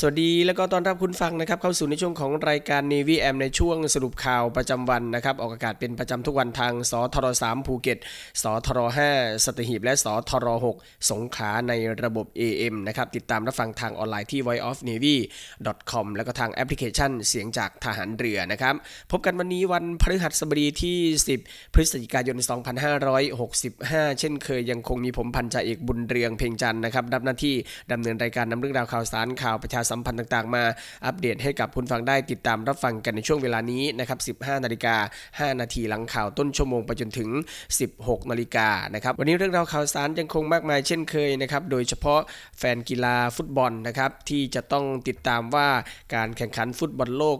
สวัสดีแล้วก็ต้อนรับคุณฟังนะครับเข้าสู่ในช่วงของรายการ Navy M ในช่วงสรุปข่าวประจำวันนะครับออกอากาศเป็นประจำทุกวันทางสทร3ภูเก็ตสทร5สตหีบและสทร6สงขาในระบบ AM นะครับติดตามรับฟังทางออนไลน์ที่ voiceofnavy.com แล้วก็ทางแอปพลิเคชันเสียงจากทหารเรือนะครับพบกันวันนี้วันพฤหัสบดีที่ 10 พฤศจิกายน 2565 เช่นเคยยังคงมีผมพันจ่าเอกบุญเรืองเพ่งจันนะครับรับหน้าที่ดำเนินรายการนำเรื่องราวข่าวสารข่าวประชาสัมพันธ์ต่างๆ มาอัปเดตให้กับคุณฟังได้ติดตามรับฟังกันในช่วงเวลานี้นะครับ 15 นาฬิกา 5 นาทีหลังข่าวต้นชั่วโมงไปจนถึง 16 นาฬิกานะครับ วันนี้เรื่องราวข่าวสารยังคงมากมายเช่นเคยนะครับ โดยเฉพาะแฟนกีฬาฟุตบอลนะครับที่จะต้องติดตามว่าการแข่งขันฟุตบอลโลก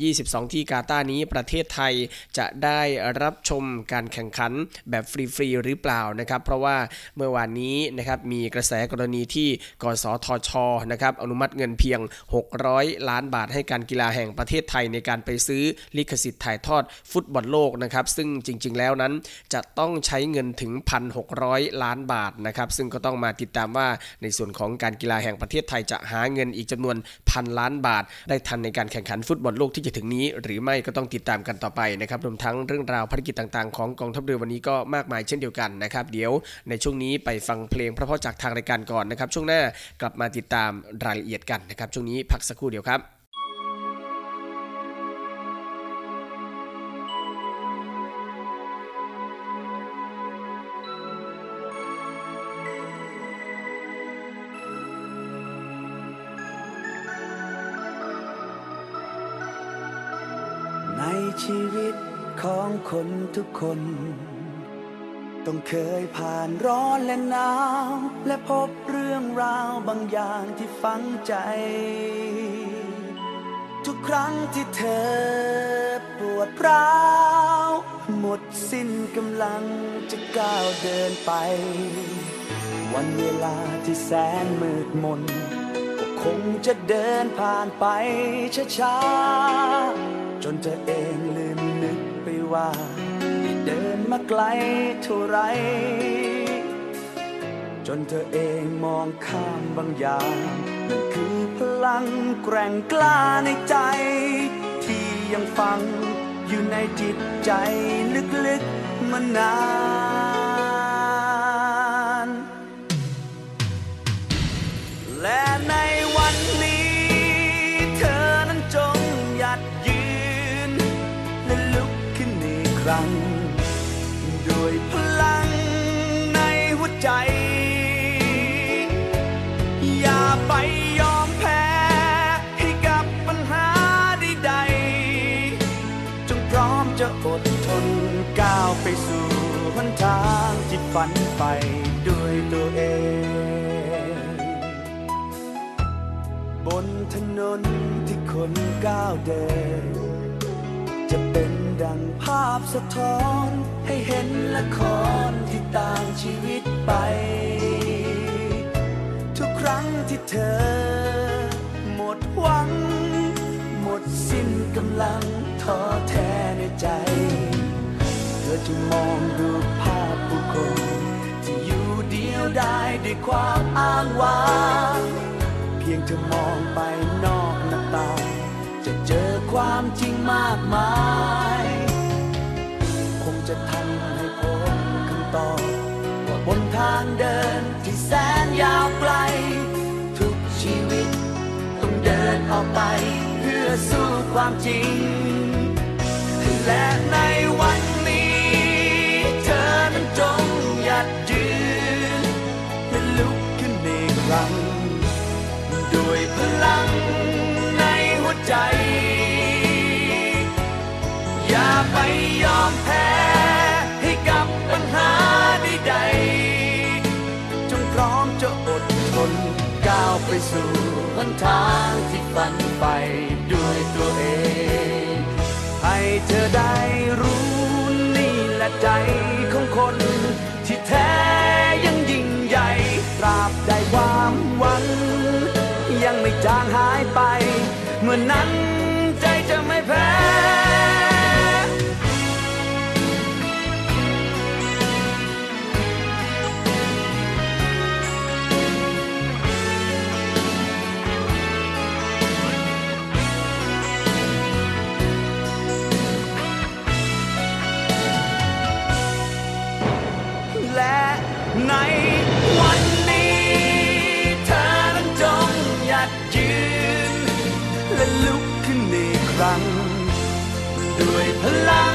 2022 ที่กาตาร์นี้ประเทศไทยจะได้รับชมการแข่งขันแบบฟรีๆหรือเปล่านะครับ เพราะว่าเมื่อวานนี้นะครับมีกระแสกรณีที่กสทชนะครับอนุมัติเงินเพียง 600 ล้านบาทให้การกีฬาแห่งประเทศไทยในการไปซื้อลิขสิทธิ์ถ่ายทอดฟุตบอลโลกนะครับ ซึ่งจริง ๆ แล้วนั้นจะต้องใช้เงินถึง 1,600 ล้านบาทนะครับ ซึ่งก็ต้องมาติดตามว่าในส่วนของการกีฬาแห่งประเทศไทยจะหาเงินอีกจำนวนพันล้านบาท ได้ทันในการแข่งขันฟุตบอลโลกที่จะถึงนี้ หรือไม่ก็ต้องติดตามกันต่อไปนะครับรวมทั้งเรื่องราวภารกิจต่างๆ ของกองทัพเรือวันนี้ก็มากมายเช่นเดียวกันนะครับ เดี๋ยวในช่วงนี้ไปฟังเพลงเพราะๆจากทางรายการก่อนนะครับ ช่วงหน้ากลับมาติดตามรายละเอียดกันนะครับ ช่วงนี้พักสักครู่เดียวครับในชีวิตของคนทุกคน ต้องเคยผ่านร้อนและหนาว และพบเรื่องราวบางอย่างที่ฝังใจ ทุกครั้งที่เธอปวดร้าว หมดสิ้นกำลังจะก้าวเดินไป วันเวลาที่แสนมืดมนก็คงจะเดินผ่านไปช้าๆจนเธอเองลืมนึกไปว่า มาไกลเท่าไร จนเธอเองมองข้ามบางอย่างนั่นคือพลังแกร่งกล้าในใจ ที่ยังฝังอยู่ในจิตใจลึกๆมานานและใน จะอดทนก้าวไปสู่หนทางที่ฝันไปด้วยตัวเอง บนถนนที่คนก้าวเดิน จะเป็นดังภาพสะท้อนให้เห็นละครที่ต่างชีวิตไป ทุกครั้งที่เธอ หมดหวัง หมดสิ้นกำลัง ท้อแท้ในใจ เธอจะมองดูภาพผู้คนที่อยู่เดียวได้ด้วยความอ้างว้างเพียงเธอมองไปนอกหน้าต่างจะเจอความจริงมากมาย คงจะทำให้พบคำตอบว่าบนทางเดินที่แสนยาวไกล ทุกชีวิตต้องเดินออกไป อสู้ความจริง และในวันนี้ เธอนั้นจงหยัดยืนและลุกขึ้นอีกครั้งด้วยพลังในหัวใจ อย่าไปยอมแพ้ให้กับปัญหาใดๆจงพร้อมจะอดทนก้าวไปสู่หนทางที่ฝันไป เธอได้รู้นี่แหละใจของคน ที่แท้ยังยิ่งใหญ่ตราบใดความหวัง ยังไม่จางหายไป เมื่อนั้น ด้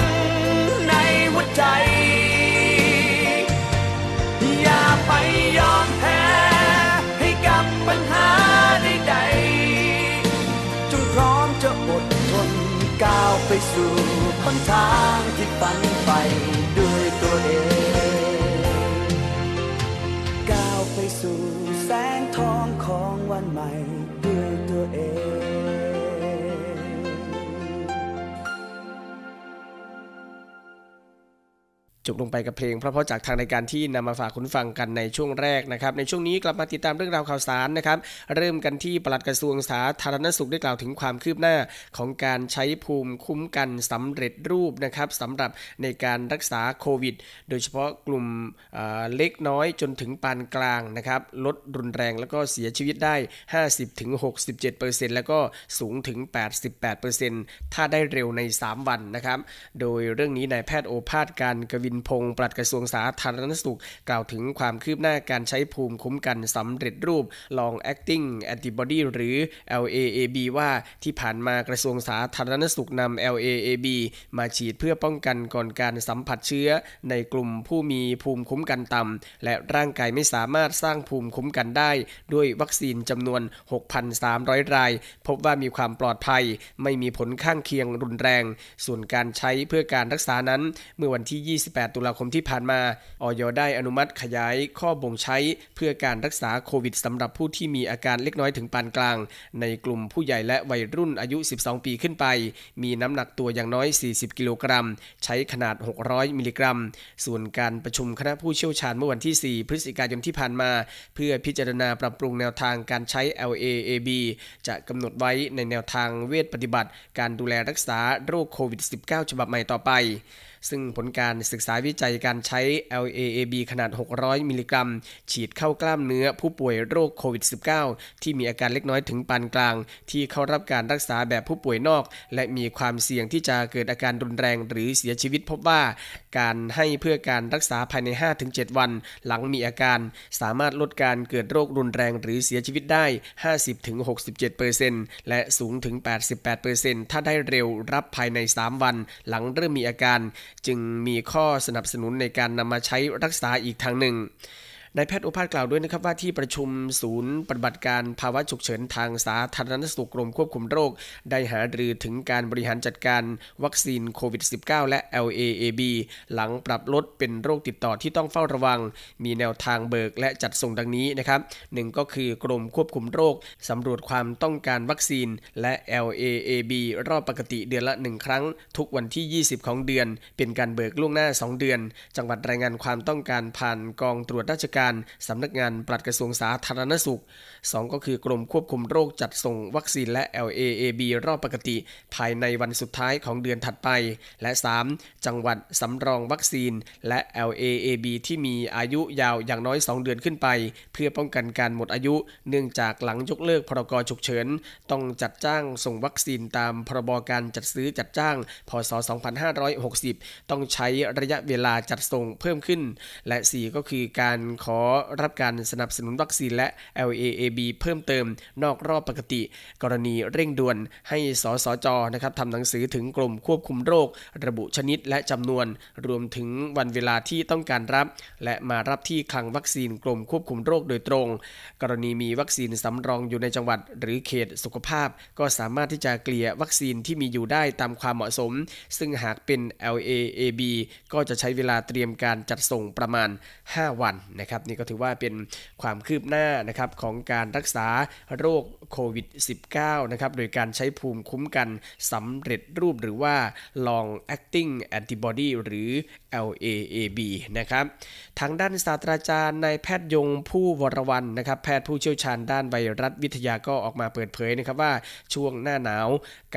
จบลงไปกับเพลงเพราะๆจากทางรายการที่นำมาฝากคุณฟังกันในช่วงแรกนะครับ ในช่วงนี้กลับมาติดตามเรื่องราวข่าวสารนะครับ เริ่มกันที่ปลัดกระทรวงสาธารณสุขได้กล่าวถึงความคืบหน้าของการใช้ภูมิคุ้มกันสำเร็จรูปนะครับสำหรับในการรักษาโควิด โดยเฉพาะกลุ่มเเล็กน้อยจนถึงปานกลางนะครับ ลดรุนแรงแล้วก็เสียชีวิตได้ 50-67%แล้วก็สูงถึง 88%ถ้าได้เร็วใน 3 วันนะครับ โดยเรื่องนี้นายแพทย์โอภาสการกวินพงศ์ปลัดกระทรวงสาธารณสุข กล่าวถึงความคืบหน้าการใช้ภูมิคุ้มกันสำเร็จรูป long acting antibody หรือ LAAB ว่าที่ผ่านมากระทรวงสาธารณสุขนำ LAAB มาฉีดเพื่อป้องกันก่อนการสัมผัสเชื้อ ในกลุ่มผู้มีภูมิคุ้มกันต่ำและร่างกายไม่สามารถสร้างภูมิคุ้มกันได้ ด้วยวัคซีนจำนวน 6,300 ราย พบว่ามีความปลอดภัย ไม่มีผลข้างเคียงรุนแรง ส่วนการใช้เพื่อการรักษานั้น เมื่อวันที่ 28ตุลาคมที่ผ่านมาออยได้อนุมัติขยายข้อบ่งใช้เพื่อการรักษาโควิดสำหรับผู้ที่มีอาการเล็กน้อยถึงปานกลาง ในกลุ่มผู้ใหญ่และวัยรุ่นอายุ 12 ปีขึ้นไป มีน้ำหนักตัวอย่างน้อย 40 กิโลกรัม ใช้ขนาด 600 มิลลิกรัม ส่วนการประชุมคณะผู้เชี่ยวชาญเมื่อวันที่ 4 พฤศจิกายนที่ผ่านมา เพื่อพิจารณาปรับปรุงแนวทางการใช้ LAAB จะกำหนดไว้ในแนวทางเวชปฏิบัติ การดูแลรักษาโรคโควิด -19 ฉบับใหม่ต่อไป ซึ่งผลการศึกษาวิจัยการใช้ LAAB ขนาด 600 มิลลิกรัม ฉีดเข้ากล้ามเนื้อผู้ป่วยโรคโควิด -19 ที่มีอาการเล็กน้อยถึงปานกลาง ที่เข้ารับการรักษาแบบผู้ป่วยนอก และมีความเสี่ยงที่จะเกิดอาการรุนแรงหรือเสียชีวิตพบว่า การให้เพื่อการรักษาภายใน 5-7 วัน หลังมีอาการ สามารถลดการเกิดโรครุนแรงหรือเสียชีวิตได้ 50-67%และสูงถึง 88%ถ้าได้เร็วรับภายใน 3 วัน หลังเริ่มมีอาการจึงมีข้อสนับสนุนในการนำมาใช้รักษาอีกทางหนึ่ง นายแพทย์โอภาสกล่าวด้วยนะครับว่าที่ประชุมศูนย์ปฏิบัติการภาวะฉุกเฉินทางสาธารณสุขกรมควบคุมโรค ได้หารือถึงการบริหารจัดการวัคซีนโควิด -19 และ LAAB หลังปรับลดเป็นโรคติดต่อที่ต้องเฝ้าระวัง มีแนวทางเบิกและจัดส่งดังนี้นะครับหนึ่งก็คือกรมควบคุมโรคสำรวจความต้องการวัคซีนและ LAAB รอบปกติเดือนละ 1 ครั้ง ทุกวันที่ 20 ของเดือน เป็นการเบิกล่วงหน้า 2 เดือน จังหวัดรายงานความต้องการผ่านกองตรวจราชการสำนักงานปลัดกระทรวงสาธารณสุข 2 ก็คือกรมควบคุมโรคจัดส่งวัคซีนและ LAAB รอบปกติ ภายในวันสุดท้ายของเดือนถัดไป และ 3 จังหวัดสำรองวัคซีน และ LAAB ที่มีอายุยาวอย่างน้อย 2 เดือนขึ้นไป เพื่อป้องกันการหมดอายุ เนื่องจากหลังยกเลิกพรกฉุกเฉิน ต้องจัดจ้างส่งวัคซีนตามพรบการจัดซื้อจัดจ้าง พศ 2560 ต้องใช้ระยะเวลาจัดส่งเพิ่มขึ้น และ 4 ก็คือการขขอรับการสนับสนุนวัคซีนและ LAAB เพิ่มเติมนอกรอบปกติ กรณีเร่งด่วนให้สสจนะครับทำหนังสือถึงกรมควบคุมโรค ระบุชนิดและจำนวน รวมถึงวันเวลาที่ต้องการรับ และมารับที่คลังวัคซีนกรมควบคุมโรคโดยตรง กรณีมีวัคซีนสำรองอยู่ในจังหวัด หรือเขตสุขภาพ ก็สามารถที่จะเกลี่ยวัคซีนที่มีอยู่ได้ตามความเหมาะสม ซึ่งหากเป็น LAAB ก็จะใช้เวลาเตรียมการจัดส่งประมาณ 5 วันนะครับนี่ก็ถือว่าเป็นความคืบหน้านะครับของการรักษาโรคโควิด -19 นะครับโดยการใช้ภูมิคุ้มกันสำเร็จรูปหรือว่า long acting antibody หรือ LAAB นะครับทางด้านศาสตราจารย์นายแพทย์ยงผู้วรวันนะครับแพทย์ผู้เชี่ยวชาญด้านไวรัสวิทยาก็ออกมาเปิดเผยนะครับว่าช่วงหน้าหนาว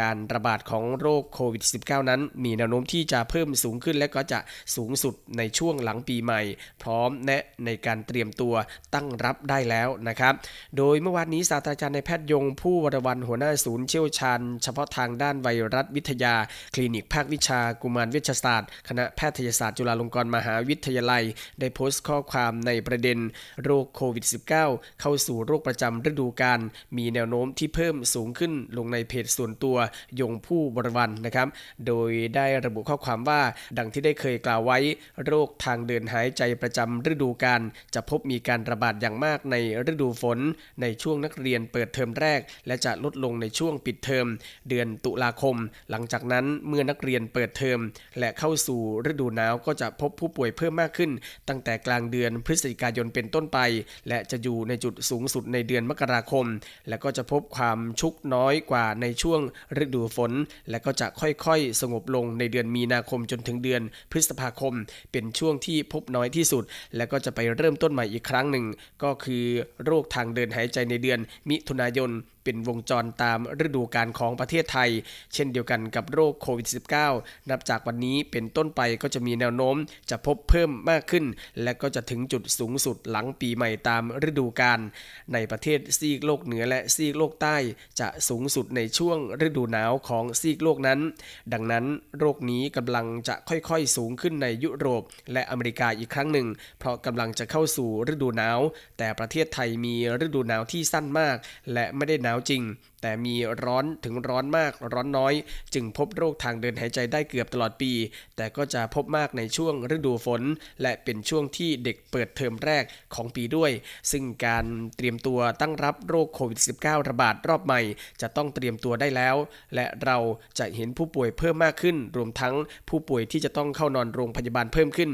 การระบาดของโรคโควิด -19 นั้น มีแนวโน้มที่จะเพิ่มสูงขึ้นและก็จะสูงสุดในช่วงหลังปีใหม่ พร้อมแนะในการเตรียมตัวตั้งรับได้แล้วนะครับ โดยเมื่อวานนี้ศาสตราจารย์นายแพทย์ยงผู้วรวันหัวหน้าศูนย์เชี่ยวชาญ เฉพาะทางด้านไวรัสวิทยา คลินิกภาควิชากุมารเวชศาสตร์ คณะแพทยศาสตร์จุฬาลงกรณ์มหาวิทยาลัย ได้โพสต์ข้อความในประเด็น โรคโควิด -19 เข้าสู่โรคประจำฤดูกาลมีแนวโน้มที่เพิ่มสูงขึ้นลงในเพจส่วนตัวยงผู้บริวันนะครับ โดยได้ระบุข้อความว่า ดังที่ได้เคยกล่าวไว้ โรคทางเดินหายใจประจำฤดูกาลจะพบมีการระบาดอย่างมากในฤดูฝน ในช่วงนักเรียนเปิดเทอมแรก และจะลดลงในช่วงปิดเทอม เดือนตุลาคม หลังจากนั้นเมื่อนักเรียนเปิดเทอม และเข้าสู่ฤดูหนาวก็จะพบผู้ป่วยเพิ่มมากขึ้น ตั้งแต่กลางเดือนพฤศจิกายนเป็นต้นไป และจะอยู่ในจุดสูงสุดในเดือนมกราคม และก็จะพบความชุกน้อยกว่าในช่วงฤดูฝน และก็จะค่อยๆ สงบลงในเดือนมีนาคมจนถึงเดือนพฤษภาคม เป็นช่วงที่พบน้อยที่สุด และก็จะไปเริ่มริ่มต้นใหม่อีกครั้งหนึ่ง ก็คือโรคทางเดินหายใจในเดือนมิถุนายน เป็นวงจรตามฤดูกาลของประเทศไทย เช่นเดียวกันกับโรคโควิด -19 นับจากวันนี้เป็นต้นไปก็จะมีแนวโน้มจะพบเพิ่มมากขึ้น และก็จะถึงจุดสูงสุดหลังปีใหม่ตามฤดูกาลในประเทศซีกโลกเหนือและซีกโลกใต้จะสูงสุดในช่วงฤดูหนาวของซีกโลกนั้น ดังนั้นโรคนี้กำลังจะค่อยๆสูงขึ้นในยุโรป และอเมริกาอีกครั้งหนึ่ง เพราะกำลังจะเข้าสู่ฤดูหนาว แต่ประเทศไทยมีฤดูหนาวที่สั้นมาก และไม่ได้หนาวจริง แต่มีร้อนถึงร้อนมากร้อนน้อย จึงพบโรคทางเดินหายใจได้เกือบตลอดปี แต่ก็จะพบมากในช่วงฤดูฝน และเป็นช่วงที่เด็กเปิดเทอมแรกของปีด้วย ซึ่งการเตรียมตัวตั้งรับโรคโควิด -19 ระบาดรอบใหม่ จะต้องเตรียมตัวได้แล้ว และเราจะเห็นผู้ป่วยเพิ่มมากขึ้น รวมทั้งผู้ป่วยที่จะต้องเข้านอนโรงพยาบาลเพิ่มขึ้น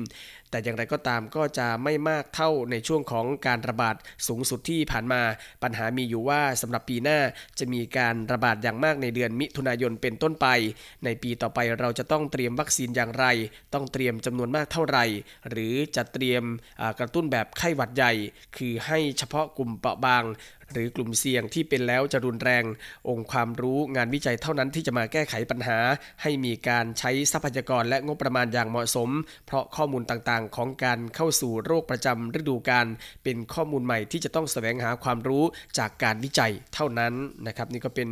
แต่อย่างไรก็ตามก็จะไม่มากเท่าในช่วงของการระบาดสูงสุดที่ผ่านมา ปัญหามีอยู่ว่าสำหรับปีหน้าจะมีีการระบาดอย่างมากในเดือนมิถุนายนเป็นต้นไป ในปีต่อไปเราจะต้องเตรียมวัคซีนอย่างไร ต้องเตรียมจำนวนมากเท่าไหร่ หรือจะเตรียมกระตุ้นแบบไข้หวัดใหญ่ คือให้เฉพาะกลุ่มเปราะบางหรือกลุ่มเสี่ยงที่เป็นแล้วจะรุนแรง องค์ความรู้งานวิจัยเท่านั้นที่จะมาแก้ไขปัญหา ให้มีการใช้ทรัพยากรและงบประมาณอย่างเหมาะสม เพราะข้อมูลต่างๆ ของการเข้าสู่โรคประจำฤดูกาลเป็นข้อมูลใหม่ที่จะต้องแสวงหาความรู้จากการวิจัยเท่านั้นนะครับนี่ก็เป็น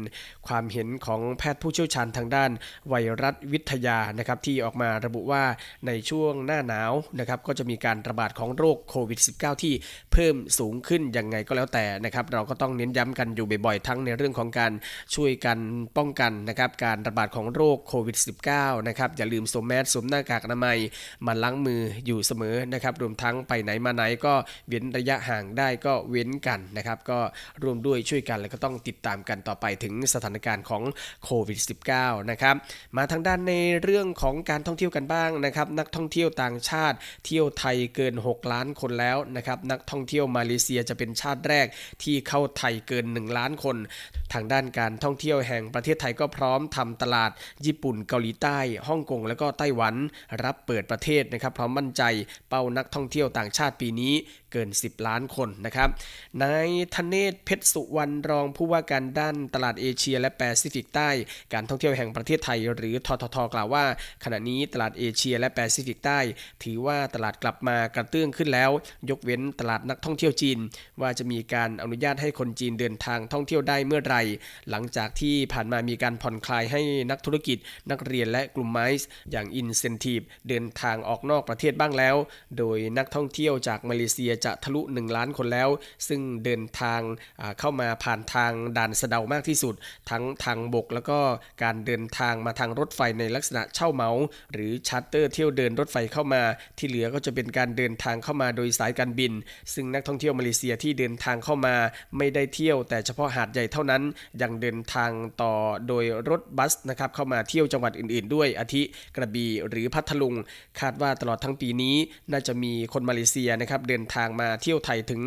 ความเห็นของแพทย์ผู้เชี่ยวชาญทางด้าน ไวรัสวิทยานะครับที่ออกมาระบุว่าในช่วงหน้าหนาวนะครับก็จะมีการระบาดของโรคโควิด -19 ที่เพิ่มสูงขึ้นยังไงก็แล้วแต่นะครับเราก็ต้องเน้นย้ำกันอยู่บ่อยๆ ทั้งในเรื่องของการช่วยกันป้องกันนะครับการระบาดของโรคโควิด -19 นะครับอย่าลืมสวมแมสสวมหน้ากากอนามัยมาล้างมืออยู่เสมอนะครับรวมทั้งไปไหนมาไหนก็เว้นระยะห่างได้ก็เว้นกันนะครับก็รวมด้วยช่วยกันแล้วก็ต้องติดตามกันต่อไปถึงสถานการณ์ของโควิด -19 นะครับมาทางด้านในเรื่องของการท่องเที่ยวกันบ้างนะครับนักท่องเที่ยวต่างชาติเที่ยวไทยเกิน 6 ล้านคนแล้วนะครับนักท่องเที่ยวมาเลเซียจะเป็นชาติแรกที่เข้าข้าไทยเกิน 1 ล้านคน ทางด้านการท่องเที่ยวแห่งประเทศไทยก็พร้อมทำตลาดญี่ปุ่นเกาหลีใต้ฮ่องกงและก็ไต้หวันรับเปิดประเทศนะครับพร้อมมั่นใจเป้านักท่องเที่ยวต่างชาติปีนี้เกิน 10 ล้านคนนะครับนายธเนศเพชรสุวรรณรองผู้ว่าการด้านตลาดเอเชีย และแปซิฟิกใต้ การท่องเที่ยวแห่งประเทศไทย หรือทททกล่าวว่า ขณะนี้ตลาดเอเชีย และแปซิฟิกใต้ ถือว่าตลาดกลับมากระเตื้องขึ้นแล้ว ยกเว้นตลาดนักท่องเที่ยวจีน ว่าจะมีการอนุญาตให้คนจีนเดินทางท่องเที่ยวได้เมื่อไรหลังจากที่ผ่านมามีการผ่อนคลายให้นักธุรกิจ นักเรียนและกลุ่มไม้อย่างอินเซนティブเดินทางออกนอกประเทศบ้างแล้ว โดยนักท่องเที่ยวจากมาเลเซียจะทะลุ 1 ล้านคนแล้ว ซึ่งเดินทางเข้ามาผ่านทางด่านสะเดามากที่สุด ทั้งทางบกแล้วก็การเดินทางมาทางรถไฟในลักษณะเช่าเหมา หรือชาร์เตอร์เที่ยวเดินรถไฟเข้ามา ที่เหลือก็จะเป็นการเดินทางเข้ามาโดยสายการบิน ซึ่งนักท่องเที่ยวมาเลเซียที่เดินทางเข้ามาไม่ได้เที่ยว แต่เฉพาะหาดใหญ่เท่านั้น ยังเดินทางต่อโดยรถบัสนะครับเข้ามาเที่ยวจังหวัดอื่น ๆ ด้วยอาทิกระบี่หรือพัทลุง คาดว่าตลอดทั้งปีนี้น่าจะมีคนมาเลเซียนะครับเดินทางมาเที่ยวไทยถึง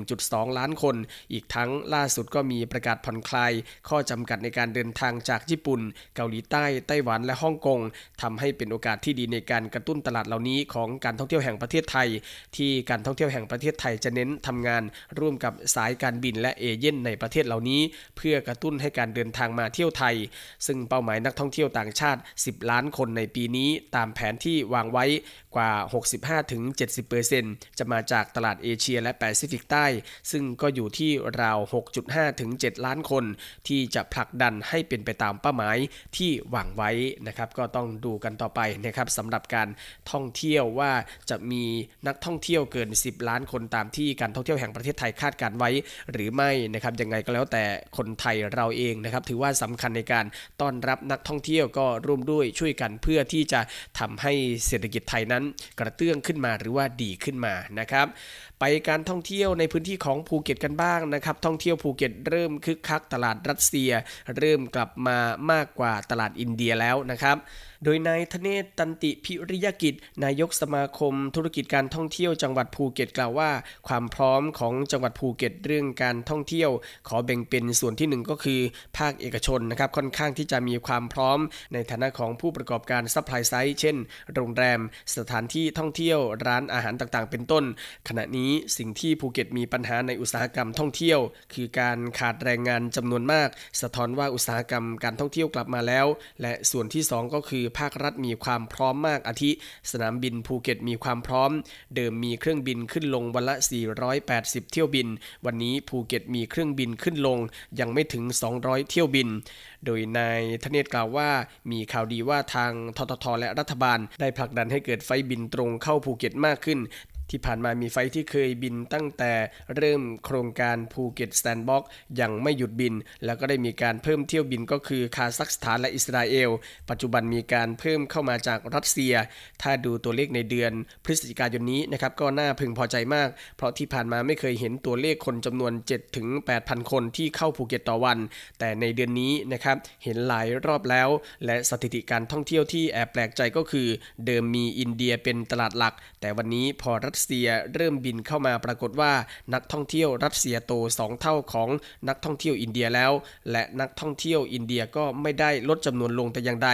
1.2 ล้านคน อีกทั้งล่าสุดก็มีประกาศผ่อนคลาย ข้อจำกัดในการเดินทางจากญี่ปุ่น เกาหลีใต้ไต้หวันและฮ่องกงทำให้เป็นโอกาสที่ดีในการกระตุ้นตลาดเหล่านี้ของการท่องเที่ยวแห่งประเทศไทย ที่การท่องเที่ยวแห่งประเทศไทยจะเน้นทำงานร่วมกับสายการบินและเอเย่นในประเทศเหล่านี้เพื่อกระตุ้นให้การเดินทางมาเที่ยวไทย ซึ่งเป้าหมายนักท่องเที่ยวต่างชาติ 10 ล้านคนในปีนี้ ตามแผนที่วางไว้กว่า 65-70%จะมาจากตลาดเอเชียและแปซิฟิกใต้ ซึ่งก็อยู่ที่ราว 6.5-7 ล้านคน ที่จะผลักดันให้เป็นไปตามเป้าหมายที่วางไว้นะครับ ก็ต้องดูกันต่อไปนะครับสำหรับการท่องเที่ยวว่าจะมีนักท่องเที่ยวเกิน 10 ล้านคนตามที่การท่องเที่ยวแห่งประเทศไทยคาดการณ์ไว้ หรือไม่นะครับยังไงก็แล้วแต่คนไทยเราเองนะครับ ถือว่าสำคัญในการต้อนรับนักท่องเที่ยวก็ร่วมด้วยช่วยกันเพื่อที่จะทำให้เศรษฐกิจไทยนั้นกระเตื้องขึ้นมาหรือว่าดีขึ้นมานะครับไปการท่องเที่ยวในพื้นที่ของภูเก็ตกันบ้างนะครับท่องเที่ยวภูเก็ตเริ่มคึกคักตลาดรัสเซีย เริ่มกลับมามากกว่าตลาดอินเดียแล้วนะครับโดยนายธเนศตันติพิริยกิจ นายกสมาคม ธุรกิจการท่องเที่ยวจังหวัดภูเก็ตกล่าวว่า ความพร้อมของจังหวัดภูเก็ตเรื่องการท่องเที่ยว ขอแบ่งเป็นส่วนที่ 1 ก็คือ ภาคเอกชนนะครับค่อนข้างที่จะมีความพร้อม ในฐานะของผู้ประกอบการ supply side เช่น โรงแรม สถานที่ท่องเที่ยวร้านอาหารต่างๆ เป็นต้น ขณะนี้สิ่งที่ภูเก็ตมีปัญหาในอุตสาหกรรมท่องเที่ยว คือการขาดแรงงานจำนวนมาก สะท้อนว่าอุตสาหกรรมการท่องเที่ยวกลับมาแล้ว และส่วนที่ 2 ก็คือภาครัฐมีความพร้อมมากอาทิ สนามบินภูเก็ตมีความพร้อม เดิมมีเครื่องบินขึ้นลงวันละ 480 เที่ยวบิน วันนี้ภูเก็ตมีเครื่องบินขึ้นลง ยังไม่ถึง 200 เที่ยวบิน โดยนายธเนศกล่าวว่ามีข่าวดีว่าทางทททและรัฐบาล ได้ผลักดันให้เกิดไฟบินตรงเข้าภูเก็ตมากขึ้น ที่ผ่านมามีไฟที่เคยบินตั้งแต่เริ่มโครงการภูเก็ต Sandbox ยังไม่หยุดบิน แล้วก็ได้มีการเพิ่มเที่ยวบินก็คือคาซัคสถานและอิสราเอล ปัจจุบันมีการเพิ่มเข้ามาจากรัสเซีย ถ้าดูตัวเลขในเดือนพฤศจิกายนนี้นะครับก็น่าพึงพอใจมาก เพราะที่ผ่านมาไม่เคยเห็นตัวเลขคนจำนวน 7 ถึง 8,000 คนที่เข้าภูเก็ตต่อวัน แต่ในเดือนนี้นะครับเห็นหลายรอบแล้ว และสถิติการท่องเที่ยวที่แอบแปลกใจก็คือ เดิมมีอินเดียเป็นตลาดหลัก แต่วันนี้พอรัสเซียเริ่มบินเข้ามาปรากฏว่านักท่องเที่ยวรัสเซียโต 2 เท่าของนักท่องเที่ยวอินเดียแล้ว และนักท่องเที่ยวอินเดียก็ไม่ได้ลดจำนวนลงแต่อย่างใด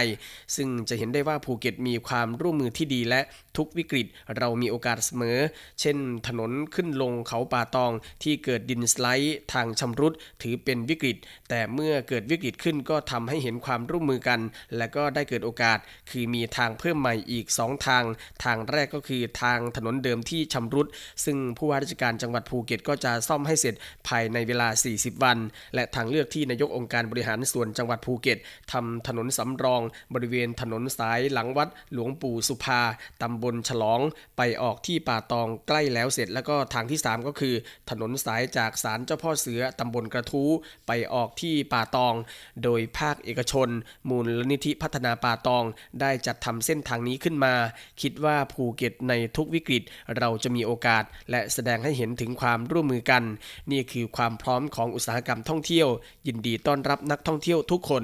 ซึ่งจะเห็นได้ว่าภูเก็ตมีความร่วมมือที่ดีและทุกวิกฤตเรามีโอกาสเสมอ เช่น ถนนขึ้นลงเขาป่าตองที่เกิดดินสไลด์ทางชำรุดถือเป็นวิกฤต แต่เมื่อเกิดวิกฤตขึ้นก็ทำให้เห็นความร่วมมือกัน และก็ได้เกิดโอกาส คือมีทางเพิ่มใหม่อีก 2 ทาง ทางแรกก็คือทางถนนเดิมที่ชำรุด ซึ่งผู้ว่าราชการจังหวัดภูเก็ตก็จะซ่อมให้เสร็จภายในเวลา 40 วัน และทางเลือกที่นายกองค์การบริหารส่วนจังหวัดภูเก็ตทำถนนสำรอง บริเวณถนนสายหลังวัดหลวงปู่สุภาตำบลฉลองไปออกที่ป่าตองใกล้แล้วเสร็จ แล้วก็ทางที่ 3 ก็คือ ถนนสายจากศาลเจ้าพ่อเสือตำบลกระทู้ไปออกที่ป่าตอง โดยภาคเอกชน มูลนิธิพัฒนาป่าตอง ได้จัดทำเส้นทางนี้ขึ้นมา คิดว่าภูเก็ตในทุกวิกฤตเราจะมีโอกาส และแสดงให้เห็นถึงความร่วมมือกัน นี่คือความพร้อมของอุตสาหกรรมท่องเที่ยว ยินดีต้อนรับนักท่องเที่ยวทุกคน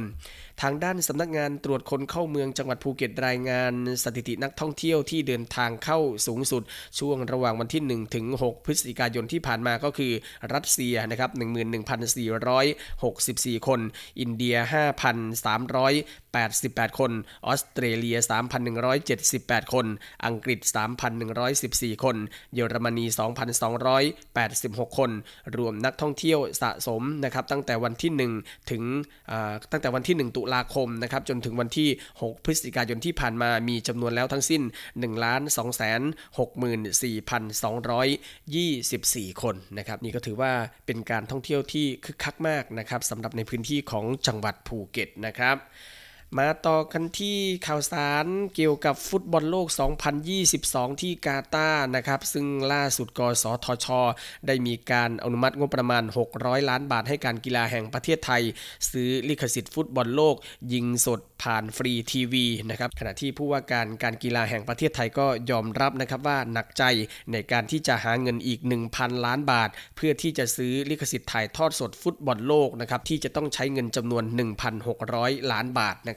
ทางด้านสำนักงานตรวจคนเข้าเมืองจังหวัดภูเก็ตรายงานสถิตินักท่องเที่ยวที่เดินทางเข้าสูงสุด ช่วงระหว่างวันที่ 1 ถึง 6 พฤศจิกายนที่ผ่านมาก็คือรัสเซียนะครับ11,464 คน อินเดีย 5,388 คน ออสเตรเลีย 3,178 คน อังกฤษ 3,114 คน เยอรมนี 2,286 คน รวมนักท่องเที่ยวสะสมนะครับตั้งแต่วันที่ 1 ถึงตั้งแต่วันที่ 1 ตุลาคมนะครับจนถึงวันที่ 6 พฤศจิกายนที่ผ่านมามีจำนวนแล้วทั้งสิ้น 1 2 64,224 คนนะครับนี่ก็ถือว่าเป็นการท่องเที่ยวที่คึกคักมากนะครับสำหรับในพื้นที่ของจังหวัดภูเก็ตนะครับ มาต่อกันที่ข่าวสารเกี่ยวกับฟุตบอลโลก 2022 ที่กาตาร์นะครับ ซึ่งล่าสุดกสทช ได้มีการอนุมัติงบประมาณ 600 ล้านบาทให้การกีฬาแห่งประเทศไทย ซื้อลิขสิทธิ์ฟุตบอลโลก ยิงสดผ่านฟรีทีวีนะครับขณะที่ผู้ว่าการการกีฬาแห่งประเทศไทยก็ยอมรับนะครับว่าหนักใจในการที่จะหาเงินอีก 1,000 ล้านบาท เพื่อที่จะซื้อลิขสิทธิ์ถ่ายทอดสดฟุตบอลโลกนะครับที่จะต้องใช้เงินจำนวน 1,600 ล้านบาทนะครับ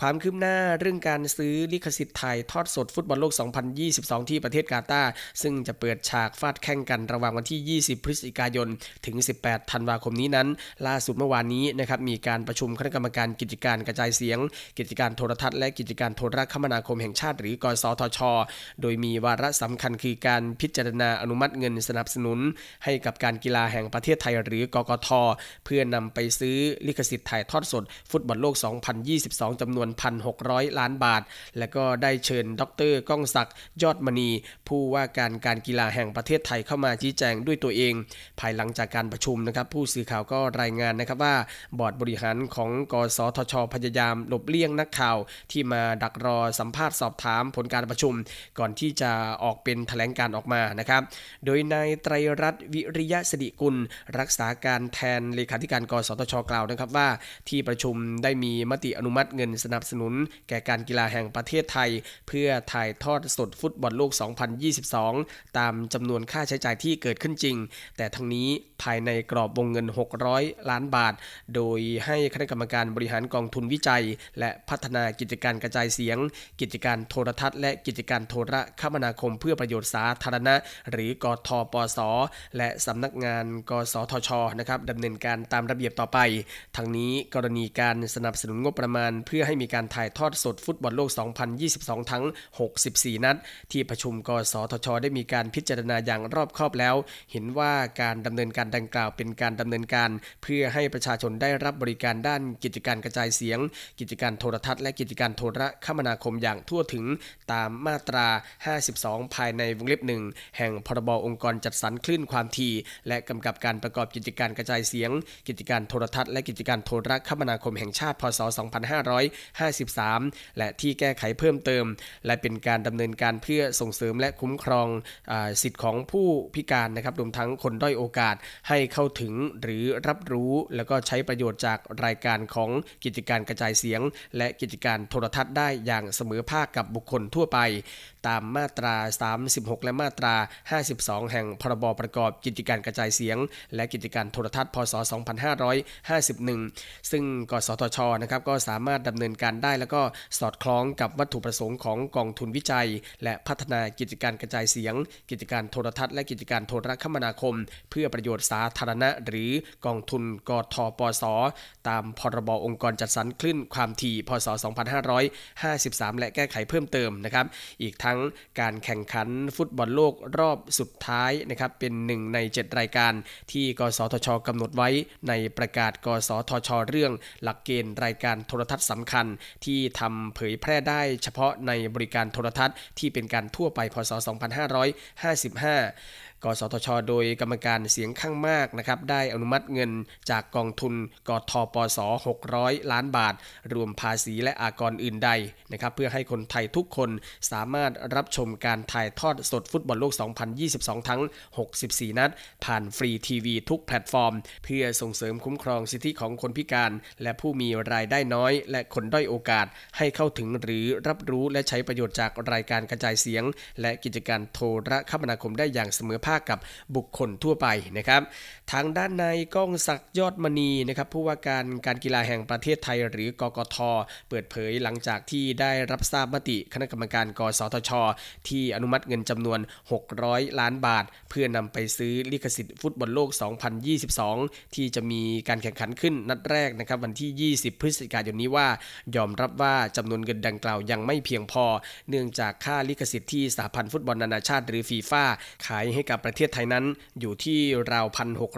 ความคืบหน้าเรื่องการซื้อลิขสิทธิ์ถ่ายทอดสดฟุตบอลโลก 2022 ที่ประเทศกาตาร์ซึ่งจะเปิดฉากฟาดแข่งกันระหว่างวันที่ 20 พฤศจิกายน ถึง 18 ธันวาคมนี้นั้น ล่าสุดเมื่อวานนี้นะครับมีการประชุมคณะกรรมการกิจการกระจายเสียง กิจการโทรทัศน์และกิจการโทรคมนาคมแห่งชาติ หรือกสทช โดยมีวาระสำคัญคือการพิจารณาอนุมัติเงินสนับสนุน ให้กับการกีฬาแห่งประเทศไทยหรือกกท เพื่อนำไปซื้อลิขสิทธิ์ถ่ายทอดสด ฟุตบอลโลก2022 จำนวน 1,600 ล้านบาท และก็ได้เชิญ ดรก้องศักดิ์ยอดมณี ผู้ว่าการการกีฬาแห่งประเทศไทยเข้ามาชี้แจงด้วยตัวเอง ภายหลังจากการประชุมนะครับผู้สื่อข่าวก็รายงานนะครับว่าบอร์ดบริหารของกสทช พยายามหลบเลี่ยงนักข่าว ที่มาดักรอสัมภาษณ์สอบถามผลการประชุม ก่อนที่จะออกเป็นแถลงการออกมานะครับ โดยนายไตรรัตน์วิริยะสิริกุล รักษาการแทนเลขาธิการกสทช กล่าวนะครับว่าที่ประชุมได้มีมติอนุมัติเงินสนับสนุน แก่การกีฬาแห่งประเทศไทย เพื่อถ่ายทอดสดฟุตบอลโลก 2022 ตามจำนวนค่าใช้จ่ายที่เกิดขึ้นจริง แต่ทั้งนี้ภายในกรอบวงเงิน 600 ล้านบาท โดยให้คณะกรรมการบริหารกองทุนวิจัย และพัฒนากิจการกระจายเสียง กิจการโทรทัศน์ และกิจการโทรคมนาคมเพื่อประโยชน์สาธารณะ หรือกทปส และสำนักงาน กสทชนะครับดำเนินการตามระเบียบต่อไป ทั้งนี้กรณีการสนับสนุนงบประมาณเพื่อให้มีการถ่ายทอดสดฟุตบอลโลก 2022 ทั้ง 64 นัด ที่ประชุมกสทช ได้มีการพิจารณาอย่างรอบคอบแล้ว เห็นว่าการดำเนินการดังกล่าวเป็นการดำเนินการ เพื่อให้ประชาชนได้รับบริการด้านกิจการกระจายเสียง กิจการโทรทัศน์และกิจการโทรคมนาคมอย่างทั่วถึงตามมาตรา 52 ภายในวงเล็บหนึ่งแห่งพรบองค์กรจัดสรรคลื่นความถี่ และกำกับการประกอบกิจการกระจายเสียง กิจการโทรทัศน์และกิจการโทรคมนาคมแห่งชาติ พศ2553 และที่แก้ไขเพิ่มเติม และเป็นการดำเนินการเพื่อส่งเสริมและคุ้มครองอสิทธิ์ของผู้พิการนะครับรวมทั้งคนด้อยโอกาสให้เข้าถึงหรือรับรู้ แล้วก็ใช้ประโยชน์จากรายการของกิจการกระจายเสียง และกิจการโทรทัศน์ได้อย่างเสมอภาคกับบุคคลทั่วไป ตามมาตรา 36 และมาตรา 52 แห่งพรบประกอบกิจการกระจายเสียง และกิจการโทรทัศน์พศ 2551 ซึ่งกสทชนะครับก็สามารถดำเนินการได้ แล้วก็สอดคล้องกับวัตถุประสงค์ของกองทุนวิจัย และพัฒนากิจการกระจายเสียง กิจการโทรทัศน์และกิจการโทรคมนาคม เพื่อประโยชน์สาธารณะ หรือกองทุนกทปส ตามพรบองค์กรจัดสรรคลื่นความถี่พศ 2553 และแก้ไขเพิ่มเติมนะครับ อีกทั้งการแข่งขันฟุตบอลโลกรอบสุดท้ายนะครับเป็นหนึ่งใน 7 รายการ ที่กสทชกำหนดไว้ในประกาศกสทช เรื่อง หลักเกณฑ์รายการโทรทัศน์สำคัญ ที่ทำเผยแพร่ได้เฉพาะในบริการโทรทัศน์ที่เป็นการทั่วไปพศ 2555 กสทช โดยกรรมการเสียงข้างมากนะครับได้อนุมัติเงินจากกองทุนกทปส 600 ล้านบาท รวมภาษีและอากรอื่นใดนะครับเพื่อให้คนไทยทุกคนสามารถรับชมการถ่ายทอดสดฟุตบอลโลก 2022 ทั้ง 64 นัด ผ่านฟรีทีวีทุกแพลตฟอร์ม เพื่อส่งเสริมคุ้มครองสิทธิของคนพิการ และผู้มีรายได้น้อย และคนด้อยโอกาส ให้เข้าถึงหรือรับรู้และใช้ประโยชน์จากรายการกระจายเสียง และกิจการโทรคมนาคมได้อย่างเสมอภาคกับบุคคลทั่วไปนะครับทางด้านในก้องศักยอดมณีนะครับผู้ว่าการการกีฬาแห่งประเทศไทย หรือกกท เปิดเผยหลังจากที่ได้รับทราบมติคณะกรรมการกสทช ที่อนุมัติเงินจำนวน 600 ล้านบาท เพื่อนำไปซื้อลิขสิทธิ์ฟุตบอลโลก 2022 ที่จะมีการแข่งขันขึ้นนัดแรกนะครับวันที่ 20 พฤศจิกายนนี้ว่า ยอมรับว่าจำนวนเงินดังกล่าวยังไม่เพียงพอ เนื่องจากค่าลิขสิทธิ์ที่สหพันธ์ฟุตบอลนานาชาติหรือฟีฟ่าขายให้กับประเทศไทยนั้นอยู่ที่ราวพันหก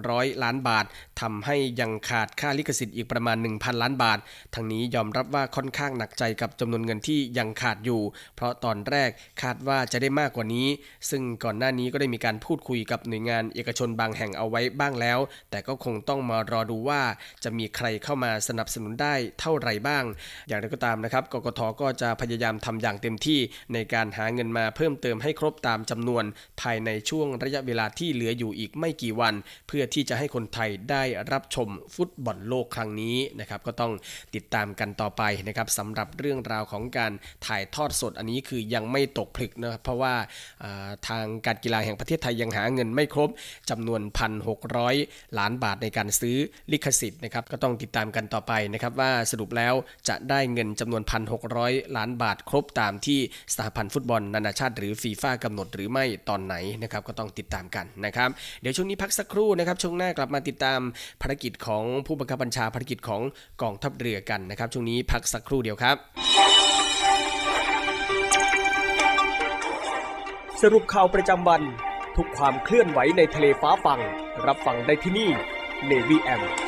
ล้านบาททำให้ยังขาดค่าลิขสิทธิ์อีกประมาณ 1,000 ล้านบาท ทั้งนี้ยอมรับว่าค่อนข้างหนักใจกับจำนวนเงินที่ยังขาดอยู่ เพราะตอนแรกคาดว่าจะได้มากกว่านี้ ซึ่งก่อนหน้านี้ก็ได้มีการพูดคุยกับหน่วยงานเอกชนบางแห่งเอาไว้บ้างแล้ว แต่ก็คงต้องมารอดูว่าจะมีใครเข้ามาสนับสนุนได้เท่าไรบ้าง อย่างไรก็ตามนะครับ กกทก็จะพยายามทำอย่างเต็มที่ในการหาเงินมาเพิ่มเติมให้ครบตามจำนวน ภายในช่วงระยะเวลาที่เหลืออยู่อีกไม่กี่วัน เพื่อที่จะให้คนไทยได้รับชมฟุตบอลโลกครั้งนี้นะครับก็ต้องติดตามกันต่อไปนะครับสำหรับเรื่องราวของการถ่ายทอดสดอันนี้คือยังไม่ตกผลึกนะเพราะว่าทางการกีฬาแห่งประเทศไทยยังหาเงินไม่ครบจำนวน 1,600 ล้านบาทในการซื้อลิขสิทธิ์นะครับก็ต้องติดตามกันต่อไปนะครับว่าสรุปแล้วจะได้เงินจำนวน 1,600 ล้านบาทครบตามที่สหพันธ์ฟุตบอลนานาชาติหรือฟีฟ่ากำหนดหรือไม่ตอนไหนนะครับก็ต้องติดตามกันนะครับ เดี๋ยวช่วงนี้พักสักครู่นะครับช่วงหน้ากลับมาติดตามภารกิจของผู้บังคับบัญชาภารกิจของกองทัพเรือกันนะครับช่วงนี้พักสักครู่เดียวครับ สรุปข่าวประจำวัน ทุกความเคลื่อนไหวในทะเลฟ้าฟัง รับฟังได้ที่นี่ Navy M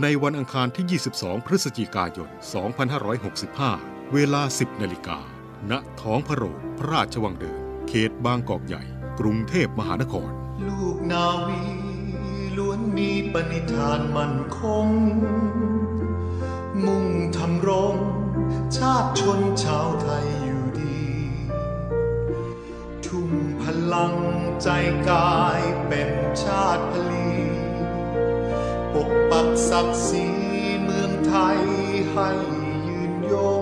ในวันอังคารที่ 22 พฤศจิกายน 2565 เวลา 10 นาฬิกา ณ ท้องพระโรงพระราชวังเดิม เขตบางกอกใหญ่ กรุงเทพมหานคร ลูกนาวีล้วนมีปณิธานมั่นคง มุ่งทำรง ชาติชนชาวไทยอยู่ดี ทุ่มพลังใจกายเป็นชาติพลี ปักศักดิ์ศรีเมืองไทยให้ยืนยง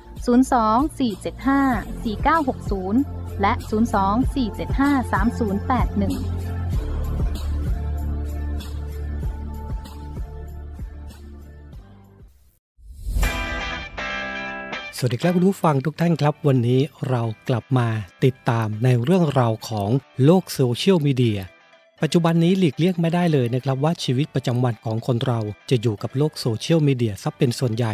02-475-4960 และ 02-475-3081สวัสดีครับคุณผู้ฟังทุกท่านครับ วันนี้เรากลับมาติดตามในเรื่องราวของโลกโซเชียลมีเดียปัจจุบันนี้หลีกเลี่ยงไม่ได้เลยนะครับว่าชีวิตประจำวันของคนเราจะอยู่กับโลกโซเชียลมีเดียซะเป็นส่วนใหญ่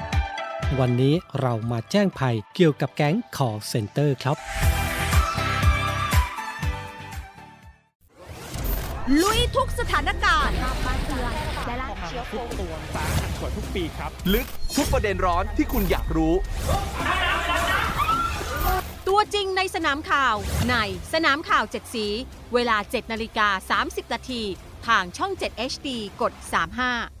วันนี้เรามาแจ้งภัยเกี่ยวกับแก๊ง call center ครับ ลุยทุกสถานการณ์ลึกทุกประเด็นร้อนที่คุณอยากรู้ ตัวจริงในสนามข่าวในสนามข่าว7สี เวลา 7นาฬิกา30นาทีทางช่อง 7 HD กด 35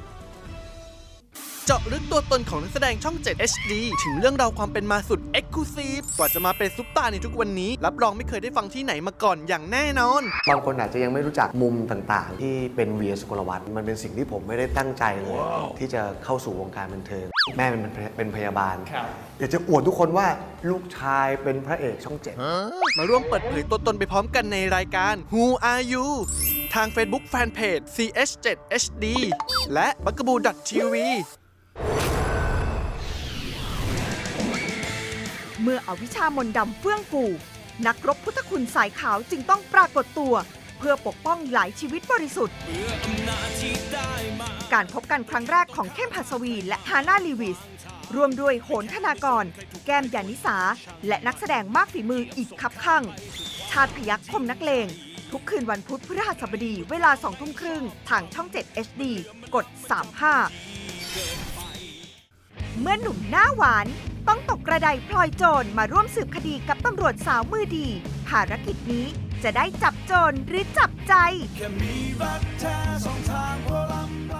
จาะลึกตัวตนของนักแสดงช่อง 7 HD ถึงเรื่องราวความเป็นมาสุด e x c l u s i v e กว่าจะมาเป็นซุปตาร์ในทุกวันนี้ รับรองไม่เคยได้ฟังที่ไหนมาก่อนอย่างแน่นอน บางคนอาจจะยังไม่รู้จักมุมต่างๆ ที่เป็นเวียสุกลวัฒน์มันเป็นสิ่งที่ผมไม่ได้ตั้งใจเลย ที่จะเข้าสู่วงการบันเทิงแม่เป็นเป็นพยาบาลอยากจะอวดทุกคนว่าลูกชายเป็นพระเอกช่องเจ็ดมาร่วมเปิดเผยตัวตนไปพร้อมกันในรายการ Who Are You ทาง Facebook Fanpage CH7HD และ b u g a b o o TV เมื่ออวิชามนต์ดำเฟื่องฟูนักรบพุทธคุณสายขาวจึงต้องปรากฏตัว เพื่อปกป้องหลายชีวิตบริสุทธิ์ การพบกันครั้งแรกของเข้มหัสวีและฮาน่าลีวิสรวมด้วยโหนธนากร แก้มยานิสา และนักแสดงมากฝีมืออีกคับคั่งชาติพยัคฆ์คมนักเลง ทุกคืนวันพุธพฤหัสบดีเวลา2ทุ่มครึ่งทางช่อง 7 HD กด 35 เมื่อหนุ่มหน้าหวาน ต้องตกกระไดพลอยโจรมาร่วมสืบคดีกับตำรวจสาวมือดี ภารกิจนี้จะได้จับโจรหรือจับใจ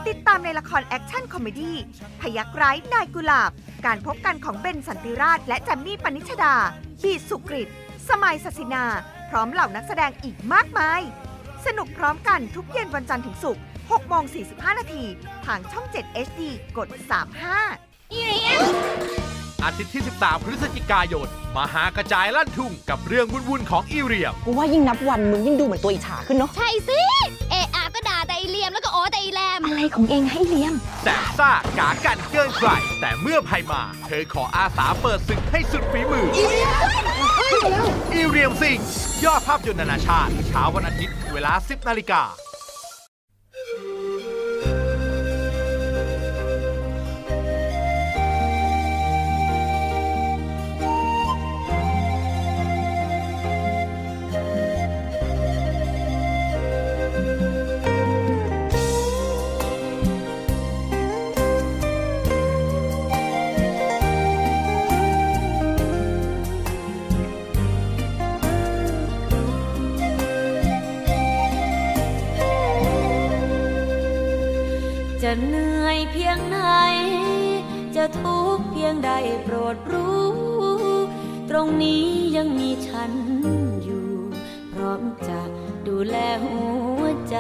ติดตามในละคร action comedyพยักร้ายนายกุหลาบ การพบกันของเบนสันติราช และแจมมี่ปนิชดา บีสุกริต สมัยศศินา พร้อมเหล่านักแสดงอีกมากมาย สนุกพร้อมกันทุกเย็นวันจันทร์ถึงศุกร์6โมง45 นาที ทางช่อง 7 HD กด 35 อาทิตย์ที่ 13 พฤศจิกายน มหากระจายลั่นทุ่งกับเรื่องวุ่นๆของอีเรียม กูว่ายิ่งนับวันมึงยิ่งดูเหมือนตัวอิจฉาขึ้นเนาะ ใช่สิ เอะอะก็ด่าแต่อีเลียมแล้วก็โอ้แต่อีแรมอะไรของเองให้เลียม แสบซ่ากากันเกินใครแต่เมื่อภัยมา เธอขออาสาเปิดศึกให้สุดฝีมือ อีเรียมสิงยอดภาพยนตร์นานาชาติเช้าวันอาทิตย์เวลา 10นาฬิกา รงนี้ยังมีฉันอยู่ พร้อมจะดูแลหัวใจ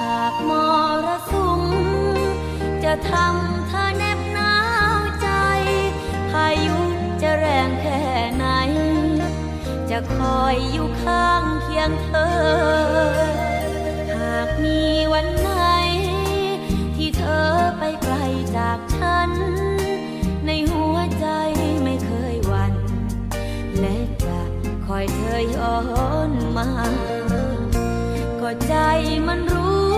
หากมรสุมจะทำเธอแนบหนาวใจ พายุจะแรงแค่ไหน จะคอยอยู่ข้างเคียงเธอ หากมีวันไหน ที่เธอไปไกลจากฉันใน อยเธอย้อนมา ก็ใจมันรู้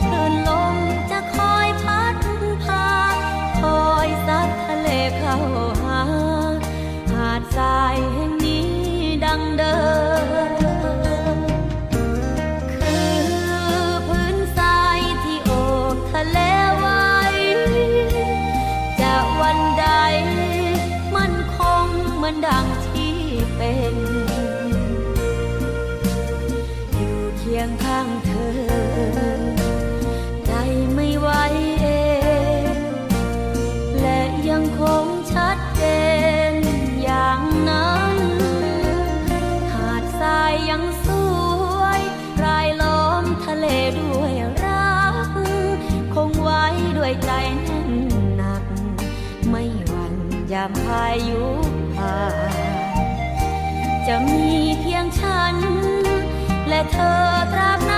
คลื่นลมจะคอยพัดพา คอยซัดทะเลเข้าหา หาดทรายแห่ามพายุผ่านจะมีเพียงฉัน และเธอตราบนาน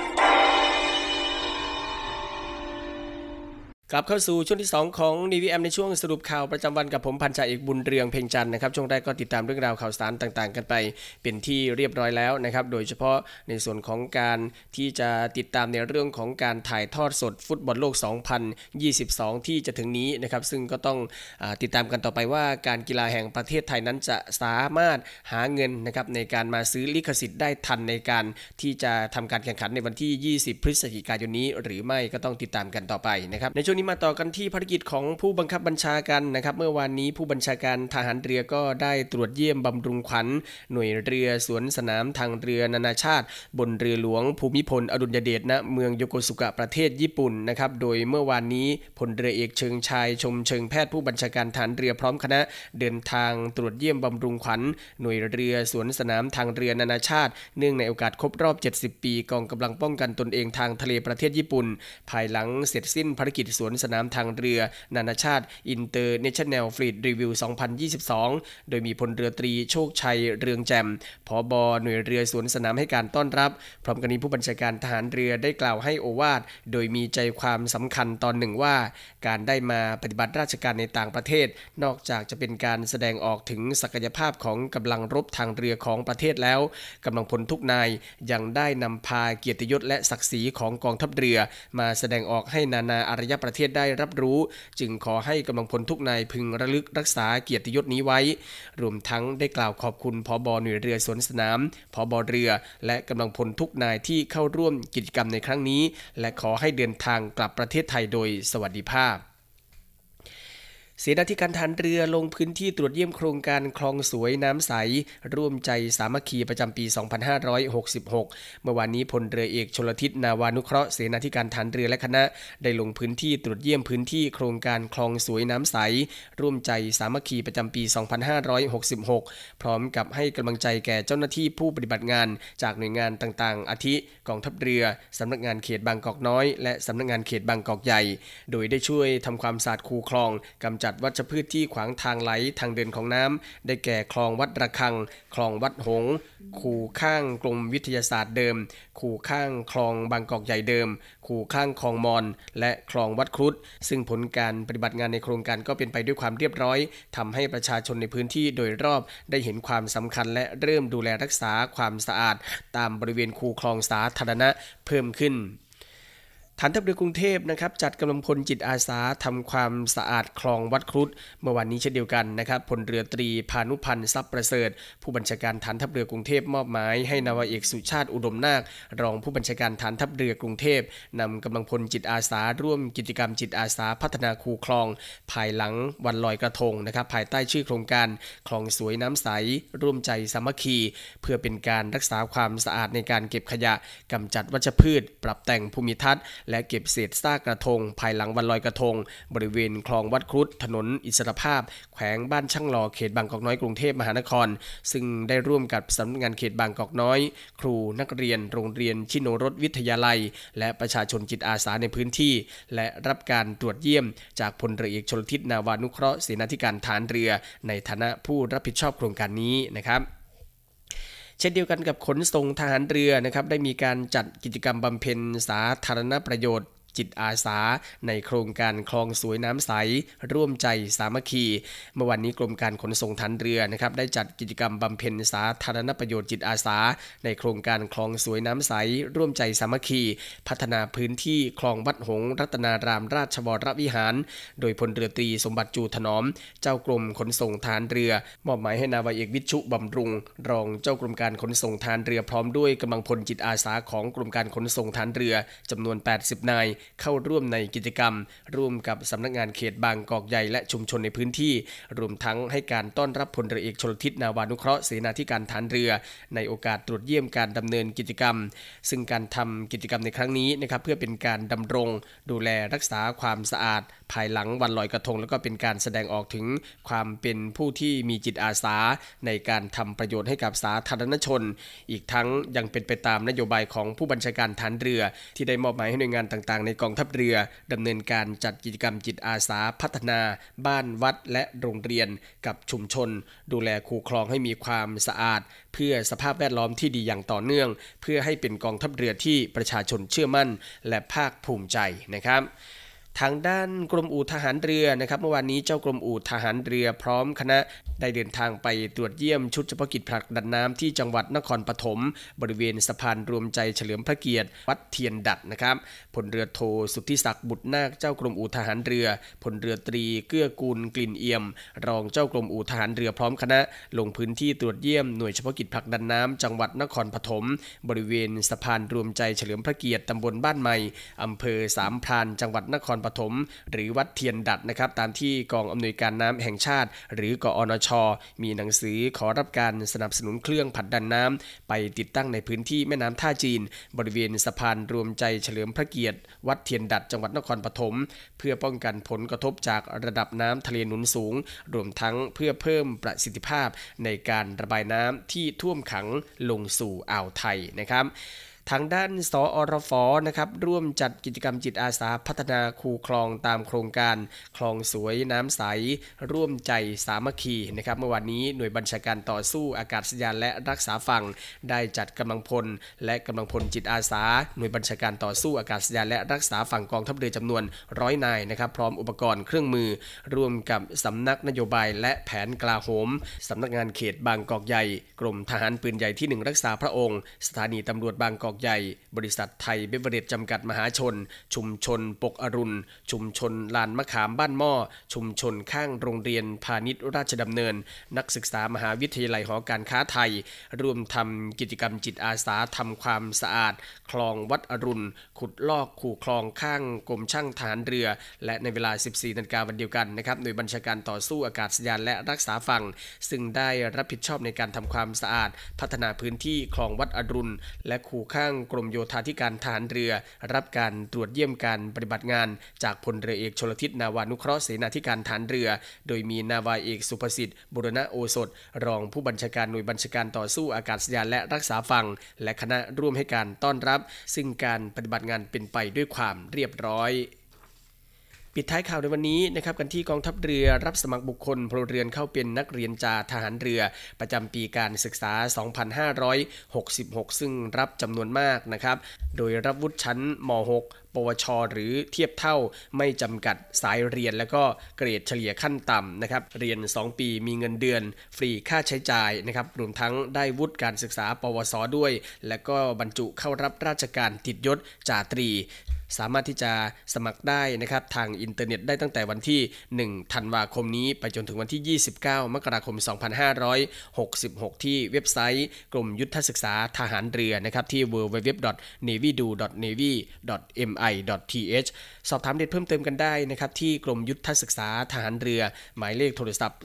กลับเข้าสู่ช่วงที่ 2 ของ DVM ในช่วงสรุปข่าวประจำวันกับผมพันจ่าเอกบุญเรืองเพ่งจันนะครับช่วงแรกก็ติดตามเรื่องราวข่าวสารต่างๆ กันไป เป็นที่เรียบร้อยแล้วนะครับโดยเฉพาะในส่วนของการที่จะติดตามในเรื่องของการถ่ายทอดสดฟุตบอลโลก 2022 ที่จะถึงนี้นะครับซึ่งก็ต้องอติดตามกันต่อไปว่าการกีฬาแห่งประเทศไทยนั้นจะสามารถหาเงินนะครับในการมาซื้อลิขสิทธิ์ได้ทันในการที่จะทำการแข่งขันในวันที่ 20 พฤศจิกายนนี้ หรือไม่ก็ต้องติดตามกันต่อไปนะครับในช่วงนี้มาต่อกันที่ภารกิจของผู้บังคับบัญชาการนะครับ เมื่อวานนี้ผู้บัญชาการทหารเรือก็ได้ตรวจเยี่ยมบำรุงขวัญหน่วยเรือสวนสนามทางเรือนานาชาติ บนเรือหลวงภูมิพลอดุลยเดชณเมืองโยโกสุกะประเทศญี่ปุ่นนะครับ โดยเมื่อวานนี้พลเรือเอกเชิงชายชมเชิงแพทย์ผู้บัญชาการทหารเรือพร้อมคณะ เดินทางตรวจเยี่ยมบำรุงขวัญหน่วยเรือสวนสนามทางเรือนานาชาติ เนื่องในโอกาสครบรอบ 70 ปี กองกำลังป้องกันตนเองทางทะเลประเทศญี่ปุ่น ภายหลังเสร็จสิ้นภารกิจสวนสนามทางเรือ นานาชาติ International Fleet Review 2022 โดยมีพลเรือตรีโชคชัยเรืองแจ่มผอบอหน่วยเรือสวนสนามให้การต้อนรับ พร้อมกันนี้ผู้บัญชาการทหารเรือได้กล่าวให้โอวาทโดยมีใจความสำคัญตอนหนึ่งว่า การได้มาปฏิบัติราชการในต่างประเทศ นอกจากจะเป็นการแสดงออกถึงศักยภาพของกำลังรบทางเรือของประเทศแล้วกำลังพลทุกนายยังได้นำพาเกียรติยศและศักดิ์ศรีของกองทัพเรือ มาแสดงออกให้นานาอารยประเทศได้รับรู้ จึงขอให้กำลังพลทุกนายพึงระลึกรักษาเกียรติยศนี้ไว้ รวมทั้งได้กล่าวขอบคุณพอบอหน่วยเรือสวนสนามพอบอเรือ และกำลังพลทุกนายที่เข้าร่วมกิจกรรมในครั้งนี้ และขอให้เดินทางกลับประเทศไทยโดยสวัสดิภาพ เสนาธิการทหารเรือลงพื้นที่ตรวจเยี่ยมโครงการคลองสวยน้ำใส ร่วมใจสามัคคีประจำปี 2566 เมื่อวานนี้พลเรือเอกชลทิศนาวานุเคราะห์เสนาธิการทหารเรือและคณะ ได้ลงพื้นที่ตรวจเยี่ยมพื้นที่โครงการคลองสวยน้ำใส ร่วมใจสามัคคีประจำปี 2566 พร้อมกับให้กำลังใจแก่เจ้าหน้าที่ผู้ปฏิบัติงาน จากหน่วยงานต่างๆ อาทิกองทัพเรือสำนักงานเขตบางกอกน้อย และสำนักงานเขตบางกอกใหญ่ โดยได้ช่วยทำความสะอาดคูคลองกำจัดวัชพืชที่ขวางทางไหลทางเดินของน้ำได้แก่คลองวัดระฆัง คลองวัดหงส์คูข้างกรมวิทยาศาสตร์เดิม คูข้างคลองบางกอกใหญ่เดิม คูข้างคลองมอน และคลองวัดครุฑซึ่งผลการปฏิบัติงานในโครงการก็เป็นไปด้วยความเรียบร้อยทำให้ประชาชนในพื้นที่โดยรอบได้เห็นความสำคัญและเริ่มดูแลรักษาความสะอาด ตามบริเวณคูคลองสาธารณะเพิ่มขึ้น ฐานทัพเรือกรุงเทพนะครับจัดกำลังพลจิตอาสาทำความสะอาดคลองวัดครุฑเมื่อวานนี้เช่นเดียวกันนะครับพลเรือตรีพานุพันธ์ทรัพย์ประเสริฐ ผู้บัญชาการฐานทัพเรือกรุงเทพมอบหมายให้นาวาเอกสุชาติอุดมนาครองผู้บัญชาการฐานทัพเรือกรุงเทพนำกำลังพลจิตอาสา ร่วมกิจกรรมจิตอาสาพัฒนาคูคลอง ภายหลังวันลอยกระทงนะครับภายใต้ชื่อโครงการคลองสวยน้ำใส ร่วมใจสามัคคี เพื่อเป็นการรักษาความสะอาดในการเก็บขยะกำจัดวัชพืช ปรับแต่งภูมิทัศน์และเก็บเศษซากกระทง ภายหลังวันลอยกระทง บริเวณคลองวัดครุฑถนนอิสรภาพ แขวงบ้านช่างหล่อเขตบางกอกน้อยกรุงเทพมหานคร ซึ่งได้ร่วมกับสำนักงานเขตบางกอกน้อย ครูนักเรียน โรงเรียนชิโนรสวิทยาลัย และประชาชนจิตอาสาในพื้นที่ และรับการตรวจเยี่ยม จากพลเรือเอกชลทิศนาวานุเคราะห์เสนาธิการฐานเรือ ในฐานะผู้รับผิดชอบโครงการนี้นะครับ เช่นเดียวกันกับขนส่งทหารเรือนะครับได้มีการจัดกิจกรรมบำเพ็ญสาธารณประโยชน์ จิตอาสา ในโครงการคลองสวยน้ำใส ร่วมใจสามัคคี เมื่อวันนี้กรมการขนส่งทางเรือนะครับได้จัดกิจกรรมบำเพ็ญสาธารณประโยชน์จิตอาสา ในโครงการคลองสวยน้ำใส ร่วมใจสามัคคี พัฒนาพื้นที่คลองวัดหงรัตนารามราชวรวิหาร โดยพลเรือตรีสมบัติจูถนอม เจ้ากรมขนส่งทางเรือ มอบหมายให้นาวาเอกวิชุบำรุง รองเจ้ากรมการขนส่งทางเรือพร้อมด้วยกำลังพลจิตอาสาของกรมการขนส่งทางเรือจำนวน 80 นายเข้าร่วมในกิจกรรม ร่วมกับสำนักงานเขตบางกอกใหญ่และชุมชนในพื้นที่ รวมทั้งให้การต้อนรับพลเรือเอกชลทิศนาวานุเคราะห์เสนาธิการฐานเรือ ในโอกาสตรวจเยี่ยมการดำเนินกิจกรรม ซึ่งการทำกิจกรรมในครั้งนี้นะครับเพื่อเป็นการดำรง ดูแลรักษาความสะอาด ภายหลังวันลอยกระทง แล้วก็เป็นการแสดงออกถึงความเป็นผู้ที่มีจิตอาสา ในการทำประโยชน์ให้กับสาธารณชน อีกทั้งยังเป็นไปตามนโยบายของผู้บัญชาการฐานเรือ ที่ได้มอบหมายให้หน่วยงานต่างๆ ในกองทัพเรือดำเนินการจัดกิจกรรมจิตอาสาพัฒนา บ้านวัดและโรงเรียนกับชุมชน ดูแลคูคลองให้มีความสะอาด เพื่อสภาพแวดล้อมที่ดีอย่างต่อเนื่อง เพื่อให้เป็นกองทัพเรือที่ประชาชนเชื่อมั่น และภาคภูมิใจนะครับ ทางด้านกรมอู่ทหารเรือนะครับ เมื่อวานนี้เจ้ากรมอู่ทหารเรือพร้อมคณะได้เดินทางไปตรวจเยี่ยมชุดเฉพาะกิจผลักดันน้ำที่จังหวัดนครปฐมบริเวณสะพานรวมใจเฉลิมพระเกียรติ วัดเทียนดัดนะครับพลเรือโทสุทธิศักดิ์บุตรนาคเจ้ากรมอู่ทหารเรือพลเรือตรีเกื้อกูลกลิ่นเอี่ยม รองเจ้ากรมอู่ทหารเรือพร้อมคณะ ลงพื้นที่ตรวจเยี่ยมหน่วยเฉพาะกิจผลักดันน้ำจังหวัดนครปฐมบริเวณสะพานรวมใจเฉลิมพระเกียรติตำบลบ้านใหม่อำเภอสามพรานจังหวัดนครปฐมหรือวัดเทียนดัดนะครับตามที่กองอำนวยการน้ำแห่งชาติ หรือกอนช มีหนังสือขอรับการสนับสนุนเครื่องผัดดันน้ำไปติดตั้งในพื้นที่แม่น้ำท่าจีน บริเวณสะพานรวมใจเฉลิมพระเกียรติ วัดเทียนดัดจังหวัดนครปฐมเพื่อป้องกันผลกระทบจากระดับน้ำทะเลหนุนสูง รวมทั้งเพื่อเพิ่มประสิทธิภาพในการระบายน้ำที่ท่วมขังลงสู่อ่าวไทยนะครับ ทางด้านสอรฟนะครับร่วมจัดกิจกรรมจิตอาสาพัฒนาคูคลองตามโครงการ คลองสวยน้ำใส ร่วมใจสามัคคีนะครับเมื่อวานนี้หน่วยบัญชาการต่อสู้อากาศยานและรักษาฝั่งได้จัดกำลังพล และกำลังพลจิตอาสา หน่วยบัญชาการต่อสู้อากาศยานและรักษาฝั่งกองทัพเรือจำนวนร้อยนายนะครับพร้อมอุปกรณ์เครื่องมือ ร่วมกับสำนักนโยบายและแผนกลาโหมสำนักงานเขตบางกอกใหญ่ กรมทหารปืนใหญ่ที่หนึ่งรักษาพระองค์ สถานีตำรวจบางกอกใหญ่ บริษัทไทยเบเวอเรจจำกัดมหาชน ชุมชนปกอรุณ ชุมชนลานมะขามบ้านหม้อ ชุมชนข้างโรงเรียนพาณิชย์ราชดำเนิน นักศึกษามหาวิทยาลัยหอการค้าไทย ร่วมทำกิจกรรมจิตอาสาทำความสะอาด คลองวัดอรุณ ขุดลอกขู่คลองข้างกรมช่างทหารเรือ และในเวลา 14นาฬิกาวันเดียวกันนะครับหน่วยบัญชาการต่อสู้อากาศยานและรักษาฝั่ง ซึ่งได้รับผิดชอบในการทำความสะอาด พัฒนาพื้นที่คลองวัดอรุณ และขู่ข้างกรมโยธาธิการทหารเรือ รับการตรวจเยี่ยมการปฏิบัติงาน จากพลเรือเอกชลทิศนาวานุเคราะห์เสนาธิการฐานเรือ โดยมีนาวาเอกสุภสิทธิ์บุรณะโอสถ รองผู้บัญชาการหน่วยบัญชาการต่อสู้อากาศยานและรักษาฝั่งและคณะร่วมให้การต้อนรับ ซึ่งการปฏิบัติงานเป็นไปด้วยความเรียบร้อย ปิดท้ายข่าวในวันนี้นะครับกันที่กองทัพเรือรับสมัครบุคคลพลเรือนเข้าเป็นนักเรียนจาทหารเรือ ประจำปีการศึกษา 2566 ซึ่งรับจำนวนมากนะครับ โดยรับวุฒิชั้นม .6 ปวช หรือเทียบเท่าไม่จำกัดสายเรียนและก็เกรดเฉลี่ยขั้นต่ำนะครับ เรียน 2 ปีมีเงินเดือน ฟรีค่าใช้จ่ายนะครับ รวมทั้งได้วุฒิการศึกษา ปวสด้วย และก็บรรจุเข้ารับราชการติดยศจ่าตรี สามารถที่จะสมัครได้นะครับทางอินเทอร์เน็ตได้ตั้งแต่วันที่ 1 ธันวาคมนี้ ไปจนถึงวันที่ 29 มกราคม 2566 ที่เว็บไซต์กรมยุทธศึกษาทหารเรือนะครับที่ www.navydo.navy.mi.th สอบถามเด็ดเพิ่มเติมกันได้นะครับที่กรมยุทธศึกษาทหารเรือ หมายเลขโทรศัพท์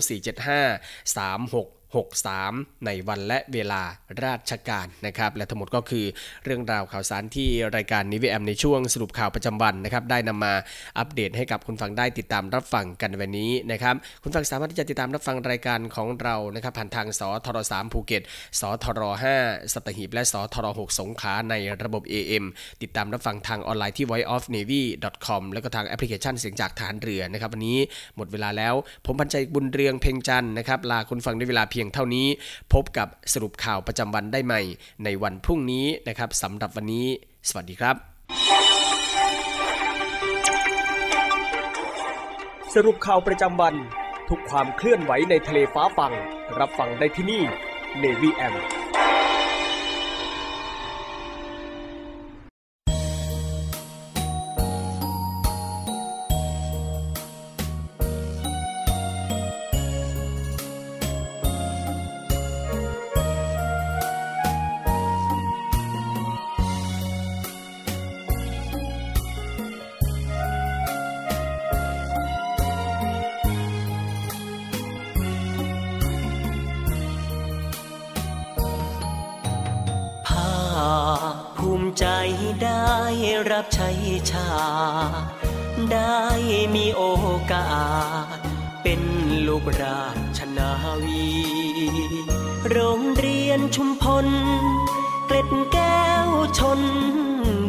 02475 36 63 ในวันและเวลาราชการนะครับ และทั้งหมดก็คือเรื่องราวข่าวสารที่รายการนิวแอมในช่วงสรุปข่าวประจำวันนะครับ ได้นำมาอัปเดตให้กับคุณฟังได้ติดตามรับฟังกันวันนี้นะครับ คุณฟังสามารถที่จะติดตามรับฟังรายการของเรานะครับผ่านทางสทร3ภูเก็ตสทร5สัตหีบและสทร6สงขลาในระบบ AM ติดตามรับฟังทางออนไลน์ที่ voiceofnavy.com แล้วก็ทางแอปพลิเคชันเสียงจากทหารเรือนะครับวันนี้หมดเวลาแล้วผมพันใจบุญเรืองเพ่งจันนะครับลาคุณฟังด้วยเวลาเพียงพียงเท่านี้ พบกับสรุปข่าวประจำวันได้ใหม่ ในวันพรุ่งนี้นะครับสำหรับวันนี้ สวัสดีครับ สรุปข่าวประจำวัน ทุกความเคลื่อนไหวในทะเลฟ้าฟัง รับฟังได้ที่นี่ Navy M ชุมพล เกล็ดแก้วชน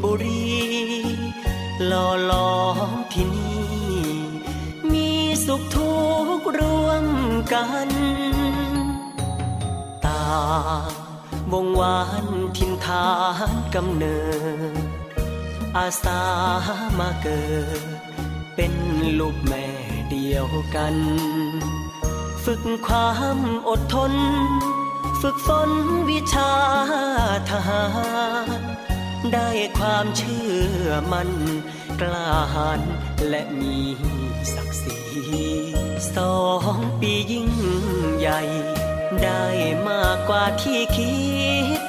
บุรีหล่อล้อมที่นี่ มีสุขทุกข์ร่วมกัน ตาวงวานทินฐานกำเนิด อาสามาเกิด เป็นลูกแม่เดียวกัน ฝึกความอดทน ฝึกฝนวิชาทหาร ได้ความเชื่อมันกล้าหาญและมีศักดิ์ศรีสองปียิ่งใหญ่ ได้มากกว่าที่คิด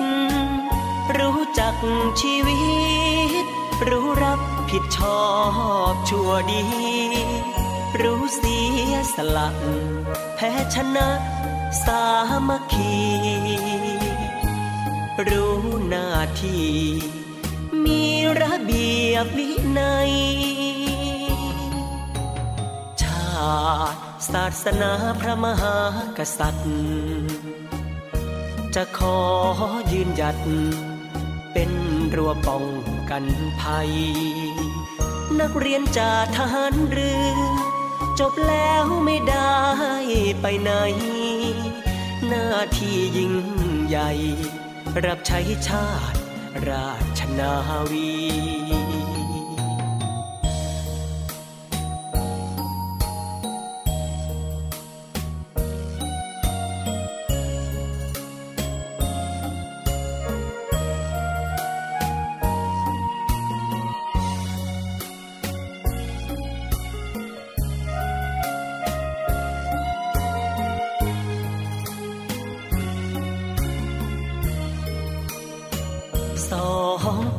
รู้จักชีวิต รู้รับผิดชอบชั่วดี รู้เสียสละแพ้ชนะสามัคคี รู้หน้าที่ มีระเบียบวินัย ชาติศาสนาพระมหากษัตริย์ จะขอยืนหยัด เป็นรั้วป้องกันภัย นักเรียนจากทหารเรือ จบแล้วไม่ได้ไปไหน หน้าที่ยิ่งใหญ่ รับใช้ชาติราชนาวี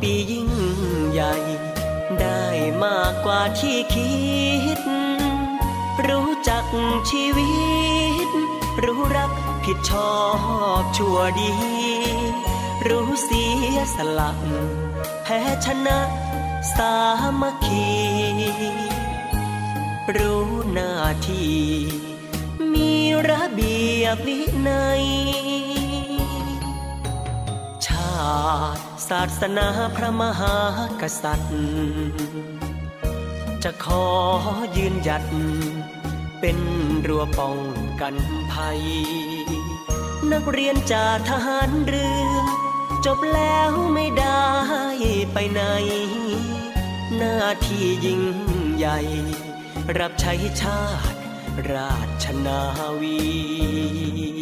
ปียิ่งใหญ่ ได้มากกว่าที่คิด รู้จักชีวิต รู้รักผิดชอบชั่วดี รู้เสียสละแพ้ชนะสามัคคีรู้หน้าที่ มีระเบียบวินัย ชาติาสนาพระมหากษัตริย์ จะขอยืนหยัด เป็นรั้วป้องกันภัย นักเรียนจากทหารเรือ จบแล้วไม่ได้ไปไหน หน้าที่ยิ่งใหญ่ รับใช้ชาติราชนาวี